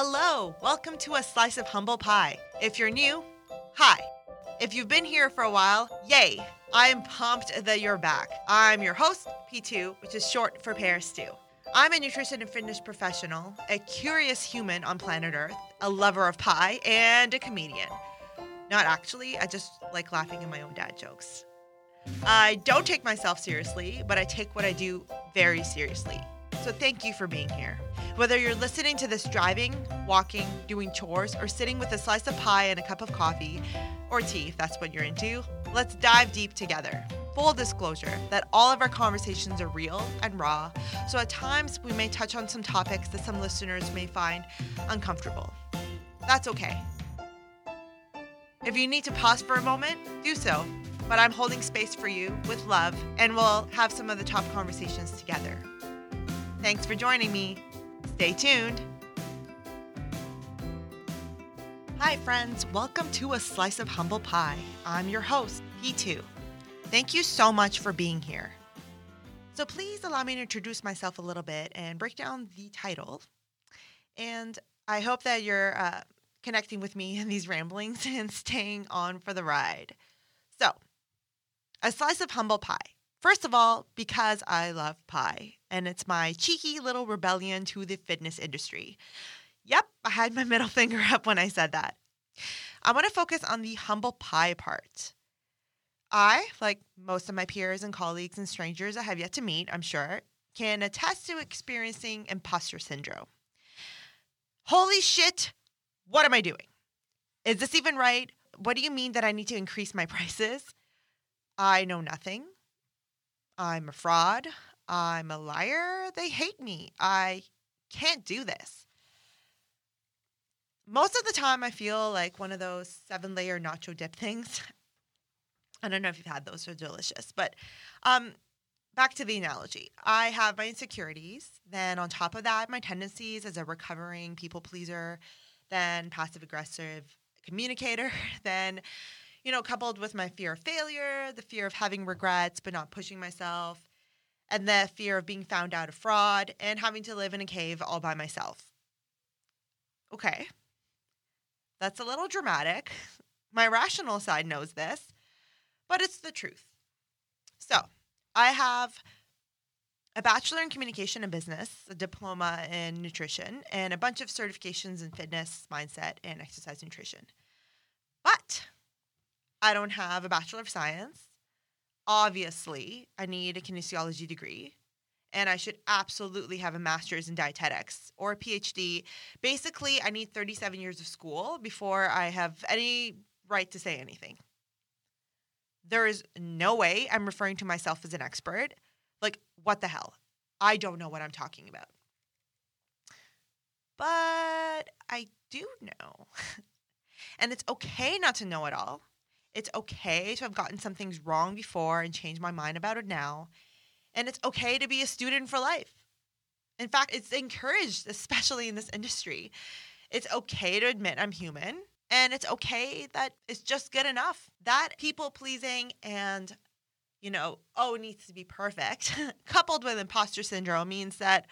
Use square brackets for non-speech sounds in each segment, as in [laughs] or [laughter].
Hello, welcome to a slice of humble pie. If you're new, hi. If you've been here for a while, yay. I am pumped that you're back. I'm your host, P2, which is short for Parastoo. I'm a nutrition and fitness professional, a curious human on planet Earth, a lover of pie, and a comedian. Not actually, I just like laughing at my own dad jokes. I don't take myself seriously, but I take what I do very seriously. So thank you for being here. Whether you're listening to this driving, walking, doing chores, or sitting with a slice of pie and a cup of coffee, or tea if that's what you're into, let's dive deep together. Full disclosure that all of our conversations are real and raw, so at times we may touch on some topics that some listeners may find uncomfortable. That's okay. If you need to pause for a moment, do so. But I'm holding space for you with love, and we'll have some of the top conversations together. Thanks for joining me. Stay tuned. Hi, friends. Welcome to A Slice of Humble Pie. I'm your host, P2. Thank you so much for being here. So, please allow me to introduce myself a little bit and break down the title. And I hope that you're uh, connecting with me in these ramblings [laughs] and staying on for the ride. So, a slice of humble pie. First of all, because I love pie, and it's my cheeky little rebellion to the fitness industry. Yep, I had my [laughs] middle finger up when I said that. I want to focus on the humble pie part. I, like most of my peers and colleagues and strangers I have yet to meet, I'm sure, can attest to experiencing imposter syndrome. Holy shit, what am I doing? Is this even right? What do you mean that I need to increase my [laughs] prices? I know nothing. I'm a fraud. I'm a liar. They hate me. I can't do this. Most of the time, I feel like one of those seven layer nacho dip things. I don't know if you've had those, they're delicious. But um, back to the analogy I have my insecurities. Then, on top of that, my tendencies as a recovering people pleaser, then passive aggressive communicator, [laughs] then you know, coupled with my fear of failure, the fear of having regrets but not pushing myself, and the fear of being found out a fraud and having to live in a cave all by myself. Okay. That's a little dramatic. My rational side knows this, but it's the truth. So, I have a bachelor in communication and business, a diploma in nutrition, and a bunch of certifications in fitness, mindset, and exercise nutrition. But I don't have a Bachelor of Science. Obviously, I need a kinesiology degree. And I should absolutely have a master's in dietetics or a PhD. Basically, I need 37 years of school before I have any right to say anything. There is no way I'm referring to myself as an expert. Like, what the hell? I don't know what I'm talking about. But I do know. [laughs] and it's okay not to know it all. It's okay to have gotten some things wrong before and change my mind about it now. And it's okay to be a student for life. In fact, it's encouraged, especially in this industry. It's okay to admit I'm human. And it's okay that it's just good enough. That people pleasing and, you know, oh, it needs to be perfect, [laughs] coupled with imposter syndrome means that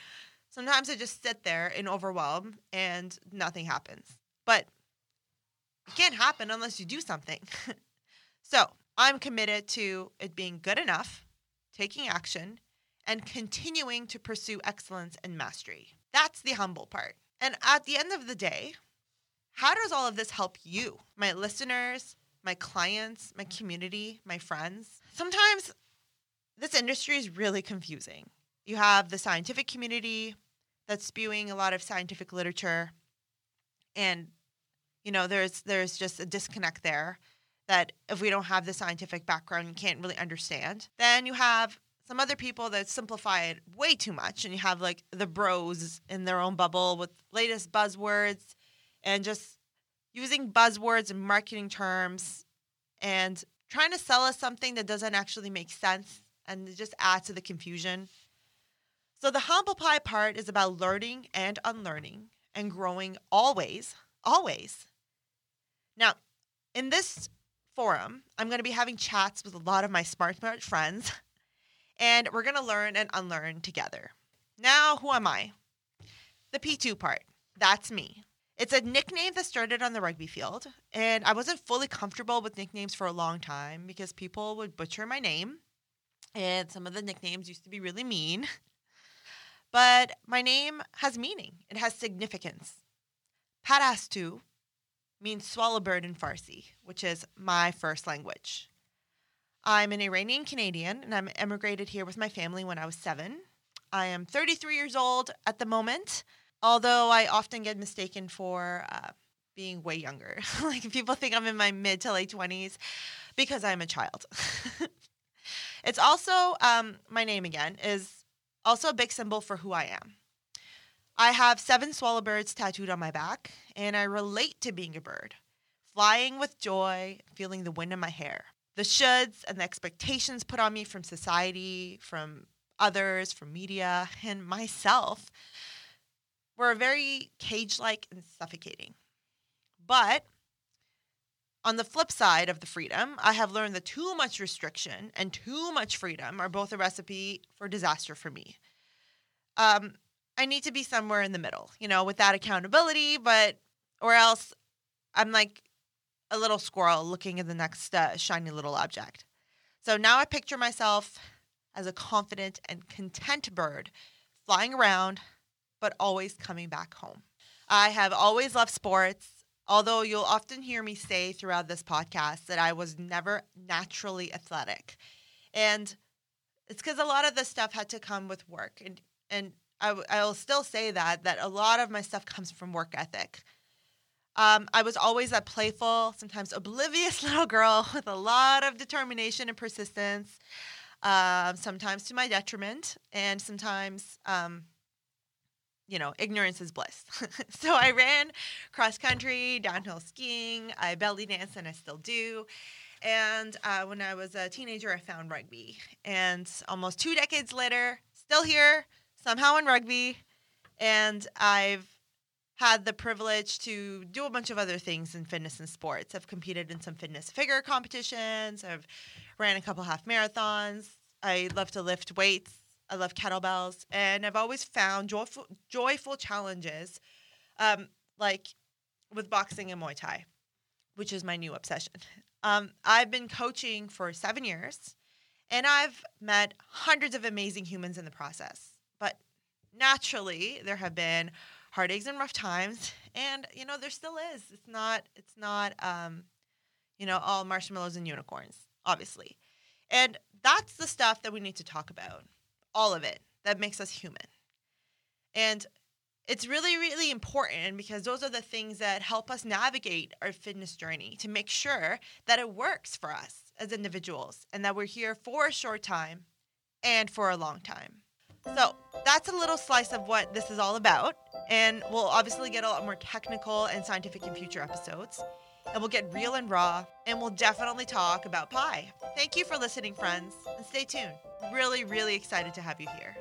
sometimes I just sit there in overwhelm and nothing happens. But it can't happen unless you do something. [laughs] So I'm committed to it being good enough, taking action, and continuing to pursue excellence and mastery. That's the humble part. And at the end of the day, how does all of this help you, my listeners, my clients, my community, my friends? Sometimes this industry is really confusing. You have the scientific community that's spewing a lot of scientific literature and you know there's there's just a disconnect there that if we don't have the scientific background, you can't really understand. Then you have some other people that simplify it way too much, and you have like the bros in their own bubble with latest buzzwords and just using buzzwords and marketing terms and trying to sell us something that doesn't actually make sense and just add to the confusion. So the humble pie part is about learning and unlearning and growing always, always. Now, in this forum, I'm going to be having chats with a lot of my smart smart friends, and we're going to learn and unlearn together. Now, who am I? The P2 part. That's me. It's a nickname that started on the rugby field, and I wasn't fully comfortable with nicknames for a long time because people would butcher my name, and some of the nicknames used to be really mean. But my name has meaning, it has significance. Parastoo means swallowbird in Farsi, which is my first language. I'm an Iranian Canadian and I'm emigrated here with my family when I was seven. I am 33 years old at the moment, although I often get mistaken for uh, being way younger. [laughs] like people think I'm in my mid to late 20s because I'm a child. [laughs] it's also, um, my name again is also a big symbol for who I am. I have seven swallowbirds tattooed on my back, and I relate to being a bird, flying with joy, feeling the wind in my hair. The shoulds and the expectations put on me from society, from others, from media, and myself were very cage like and suffocating. But on the flip side of the freedom, I have learned that too much restriction and too much freedom are both a recipe for disaster for me. Um, I need to be somewhere in the middle, you know, with that accountability, but or else I'm like a little squirrel looking at the next uh, shiny little object. So now I picture myself as a confident and content bird flying around, but always coming back home. I have always loved sports, although you'll often hear me say throughout this podcast that I was never naturally athletic. And it's because a lot of this stuff had to come with work. And, and I, I'll still say that, that a lot of my stuff comes from work ethic. Um, I was always a playful, sometimes oblivious [laughs] little girl with a lot of determination and persistence um, sometimes to my detriment, and sometimes, um, you know, ignorance is bliss. [laughs] so I ran cross country, downhill skiing, I belly danced, and I still do. And uh, when I was a teenager, I found rugby. And almost two decades later, still here, somehow in rugby. And I've had the privilege to do a bunch of other things in fitness and sports. I've competed in some fitness figure competitions. I've ran a couple half marathons. I love to lift weights. I love kettlebells, and I've always found joyful, joyful challenges, um, like with boxing and Muay Thai, which is my new obsession. Um, I've been coaching for seven years, and I've met hundreds of amazing humans in the process. Naturally, there have been heartaches and rough times, and you know there still is. It's not. It's not. Um, you know, all marshmallows and unicorns, obviously. And that's the stuff that we need to talk about. All of it that makes us human. And it's really, really important because those are the things that help us navigate our fitness journey to make sure that it works for us as individuals and that we're here for a short time and for a long time. So that's a little slice of what this is all about. And we'll obviously get a lot more technical and scientific in future episodes and we'll get real and raw, and we'll definitely talk about pie. Thank you for listening, friends, and stay tuned. Really, really excited to have you here.